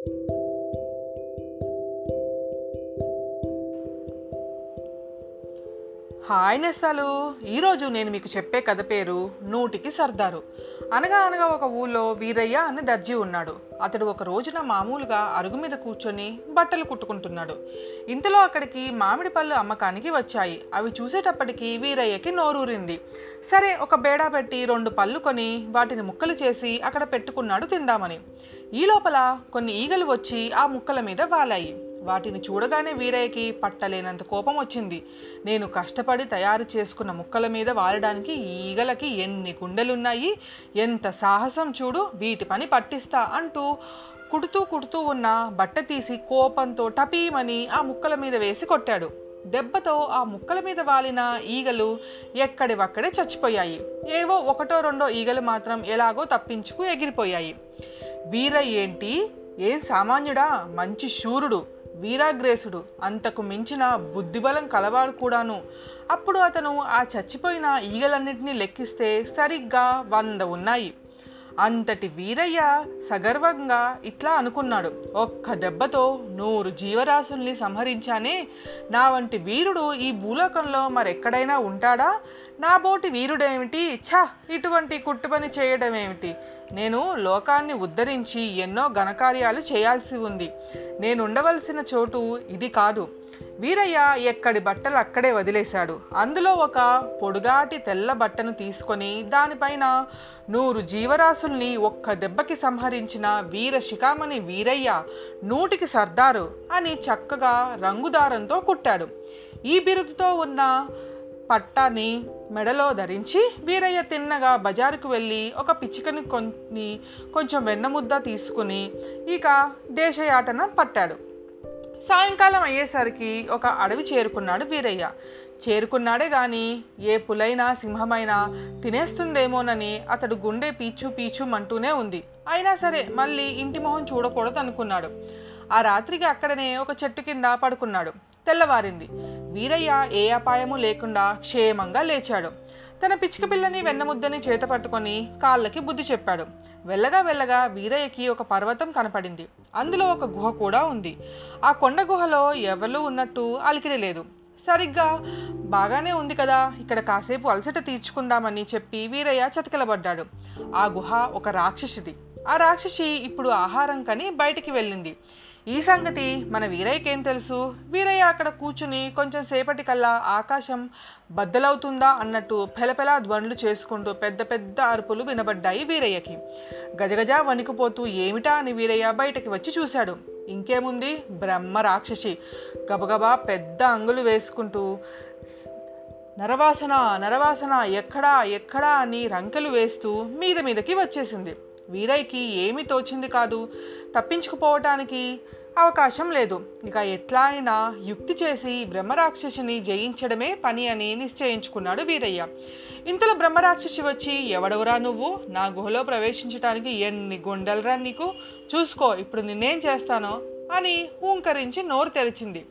Hi నేస్తాలు. ఈరోజు నేను మీకు చెప్పే కథ పేరు నూటికి సర్దారు. అనగా అనగా ఒక ఊళ్ళో వీరయ్య అని దర్జీ ఉన్నాడు. అతడు ఒక రోజున మామూలుగా అరుగు మీద కూర్చొని బట్టలు కుట్టుకుంటున్నాడు. ఇంతలో అక్కడికి మామిడి పళ్ళు అమ్మకానికి వచ్చాయి. అవి చూసేటప్పటికి వీరయ్యకి నోరూరింది. సరే ఒక బేడా పెట్టి రెండు పళ్ళు కొని వాటిని ముక్కలు చేసి అక్కడ పెట్టుకున్నాడు తిందామని. ఈ లోపల కొన్ని ఈగలు వచ్చి ఆ ముక్కల మీద వాలాయి. వాటిని చూడగానే వీరయ్యకి పట్టలేనంత కోపం వచ్చింది. నేను కష్టపడి తయారు చేసుకున్న ముక్కల మీద వాలడానికి ఈగలకి ఎన్ని గుండెలున్నాయి? ఎంత సాహసం చూడు వీటి పని పట్టిస్తా అంటూ కుడుతూ కుడుతూ ఉన్న బట్ట తీసి కోపంతో టపీమని ఆ ముక్కల మీద వేసి కొట్టాడు. దెబ్బతో ఆ ముక్కల మీద వాలిన ఈగలు ఎక్కడివక్కడే చచ్చిపోయాయి. ఏవో ఒకటో రెండో ఈగలు మాత్రం ఎలాగో తప్పించుకు ఎగిరిపోయాయి. వీర ఏంటి? ఏం సామాన్యుడా? మంచి శూరుడు వీరాగ్రేసుడు అంతకు మించిన బుద్ధిబలం కలవాడు కూడాను. అప్పుడు అతను ఆ చచ్చిపోయిన ఈగలన్నింటినీ లెక్కిస్తే సరిగ్గా వంద ఉన్నాయి. అంతటి వీరయ్య సగర్వంగా ఇట్లా అనుకున్నాడు. ఒక్క దెబ్బతో నూరు జీవరాశుల్ని సంహరించానే నా వంటి వీరుడు ఈ భూలోకంలో మరెక్కడైనా ఉంటాడా? నా బోటి వీరుడేమిటి? ఛ! ఇటువంటి కుట్టుపని చేయడం ఏమిటి నేను లోకాన్ని ఉద్ధరించి ఎన్నో ఘనకార్యాలు చేయాల్సి ఉంది. నేను ఉండవలసిన చోటు ఇది కాదు. వీరయ్య ఎక్కడి బట్టలు అక్కడే వదిలేశాడు. అందులో ఒక పొడుగాటి తెల్ల బట్టను తీసుకొని దానిపైన నూరు జీవరాశుల్ని ఒక్క దెబ్బకి సంహరించిన వీర శిఖామణి వీరయ్య నూటికి సర్దారు అని చక్కగా రంగుదారంతో కుట్టాడు. ఈ బిరుదుతో ఉన్న పట్టాన్ని మెడలో ధరించి వీరయ్య తిన్నగా బజారుకు వెళ్ళి ఒక పిచ్చికని కొన్ని కొంచెం వెన్నముద్ద తీసుకుని ఇక దేశయాటన పట్టాడు. సాయంకాలం అయ్యేసరికి ఒక అడవి చేరుకున్నాడు వీరయ్య. చేరుకున్నాడే గాని ఏ పులైనా సింహమైనా తినేస్తుందేమోనని అతడు గుండె పీచు పీచు అంటూనే ఉంది. అయినా సరే మళ్ళీ ఇంటి మొహం చూడకూడదు అనుకున్నాడు ఆ రాత్రికి అక్కడనే ఒక చెట్టు కింద పడుకున్నాడు. తెల్లవారింది. వీరయ్య ఏ అపాయము లేకుండా క్షేమంగా లేచాడు. తన పిచ్చిక పిల్లని వెన్నముద్దని చేత పట్టుకొని కాళ్ళకి బుద్ధి చెప్పాడు. వెళ్ళగా వెళ్ళగా వీరయ్యకి ఒక పర్వతం కనపడింది. అందులో ఒక గుహ కూడా ఉంది. ఆ కొండ గుహలో ఎవరు ఉన్నట్టు అలికిడి లేదు. సరిగ్గా బాగానే ఉంది కదా ఇక్కడ కాసేపు అలసట తీర్చుకుందామని చెప్పి వీరయ్య చతికిలబడ్డాడు. ఆ గుహ ఒక రాక్షసిది. ఆ రాక్షసి ఇప్పుడు ఆహారం కని బయటికి వెళ్ళింది. ఈ సంగతి మన వీరయ్యకేం తెలుసు? వీరయ్య అక్కడ కూర్చుని కొంచెం సేపటి కల్లా ఆకాశం బద్దలవుతుందా అన్నట్టు పెలపెలా ధ్వనులు చేసుకుంటూ పెద్ద పెద్ద అరుపులు వినబడ్డాయి వీరయ్యకి. గజగజ వణికిపోతూ ఏమిటా అని వీరయ్య బయటకి వచ్చి చూశాడు. ఇంకేముంది? బ్రహ్మ రాక్షసి. గబగబా పెద్ద అంగులు వేసుకుంటూ నరవాసన నరవాసన ఎక్కడా ఎక్కడా అని రంకెలు వేస్తూ మీద మీదకి వచ్చేసింది. వీరయ్యకి ఏమీ తోచింది కాదు. తప్పించుకుపోవటానికి అవకాశం లేదు. ఇక ఎట్లా అయినా యుక్తి చేసి బ్రహ్మరాక్షసిని జయించడమే పని అని నిశ్చయించుకున్నాడు వీరయ్య. ఇంతలో బ్రహ్మరాక్షసి వచ్చి ఎవడవురా నువ్వు? నా గుహలో ప్రవేశించడానికి ఎన్ని గుండెలరా నీకు? చూసుకో ఇప్పుడు నిన్నేం చేస్తానో? అని హూంకరించి నోరు తెరిచింది.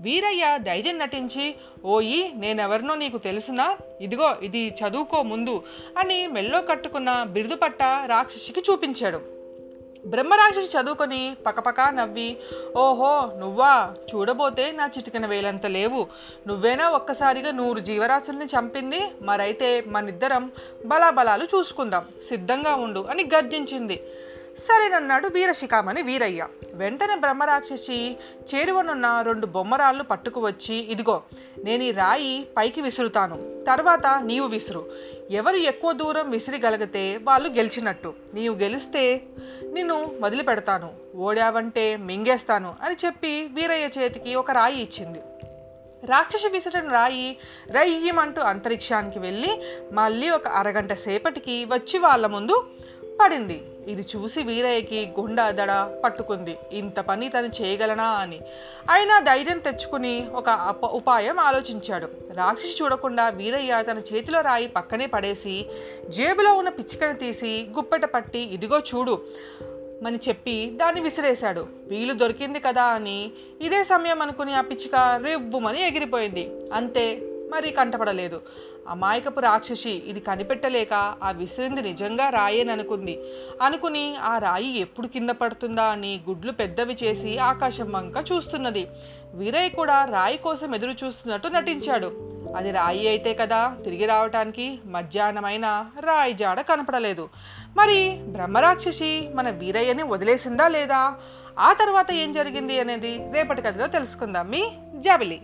వీరయ్య ధైర్యం నటించి ఓయి నేనెవరినో నీకు తెలుసునా? ఇదిగో ఇది చదువుకో ముందు అని మెల్లో కట్టుకున్న బిరుదు పట్ట రాక్షసికి చూపించాడు. బ్రహ్మరాక్షసి చదువుకొని పకపకా నవ్వి ఓహో నువ్వా? చూడబోతే నా చిటికన వేలంత లేవు. నువ్వేనా ఒక్కసారిగా నూరు జీవరాశుల్ని చంపింది? మరైతే మనిద్దరం బలాబలాలు చూసుకుందాం. సిద్ధంగా ఉండు అని గర్జించింది. సరేనన్నాడు వీరశిఖామణి వీరయ్య. వెంటనే బ్రహ్మరాక్షసి చేరువనున్న రెండు బొమ్మరాళ్ళు పట్టుకువచ్చి ఇదిగో నేను ఈ రాయి పైకి విసురుతాను. తర్వాత నీవు విసురు. ఎవరు ఎక్కువ దూరం విసిరిగలిగితే వాళ్ళు గెలిచినట్టు. నీవు గెలిస్తే నిన్ను వదిలిపెడతాను. ఓడావంటే మింగేస్తాను అని చెప్పి వీరయ్య చేతికి ఒక రాయి ఇచ్చింది. రాక్షసి విసిరిన రాయి రయ్యమంటూ అంతరిక్షానికి వెళ్ళి మళ్ళీ ఒక అరగంట సేపటికి వచ్చి వాళ్ళ ముందు పడింది. ఇది చూసి వీరయ్యకి గుండె దడ పట్టుకుంది. ఇంత పని తను చేయగలనా అని. అయినా ధైర్యం తెచ్చుకుని ఒక అప ఉపాయం ఆలోచించాడు. రాక్షసి చూడకుండా వీరయ్య తన చేతిలో రాయి పక్కనే పడేసి జేబులో ఉన్న పిచ్చికను తీసి గుప్పెట పట్టి ఇదిగో చూడు అని చెప్పి దాన్ని విసిరేశాడు. వీలు దొరికింది కదా అని ఇదే సమయం అనుకుని ఆ పిచ్చిక రివ్వుమని ఎగిరిపోయింది. అంతే మరి కంటపడలేదు. అమాయకపు రాక్షసి ఇది కనిపెట్టలేక ఆ విసిరింది నిజంగా రాయేననుకుంది అనుకుని ఆ రాయి ఎప్పుడు కింద పడుతుందా అని గుడ్లు పెద్దవి చేసి ఆకాశం వంక చూస్తున్నది. వీరయ్య కూడా రాయి కోసం ఎదురు చూస్తున్నట్టు నటించాడు. అది రాయి అయితే కదా తిరిగి రావటానికి మధ్యాహ్నమైన రాయి జాడ కనపడలేదు. మరి బ్రహ్మరాక్షసి మన వీరయ్యని వదిలేసిందా లేదా? ఆ తర్వాత ఏం జరిగింది అనేది రేపటి కథలో తెలుసుకుందాం. మీ జాబిలి.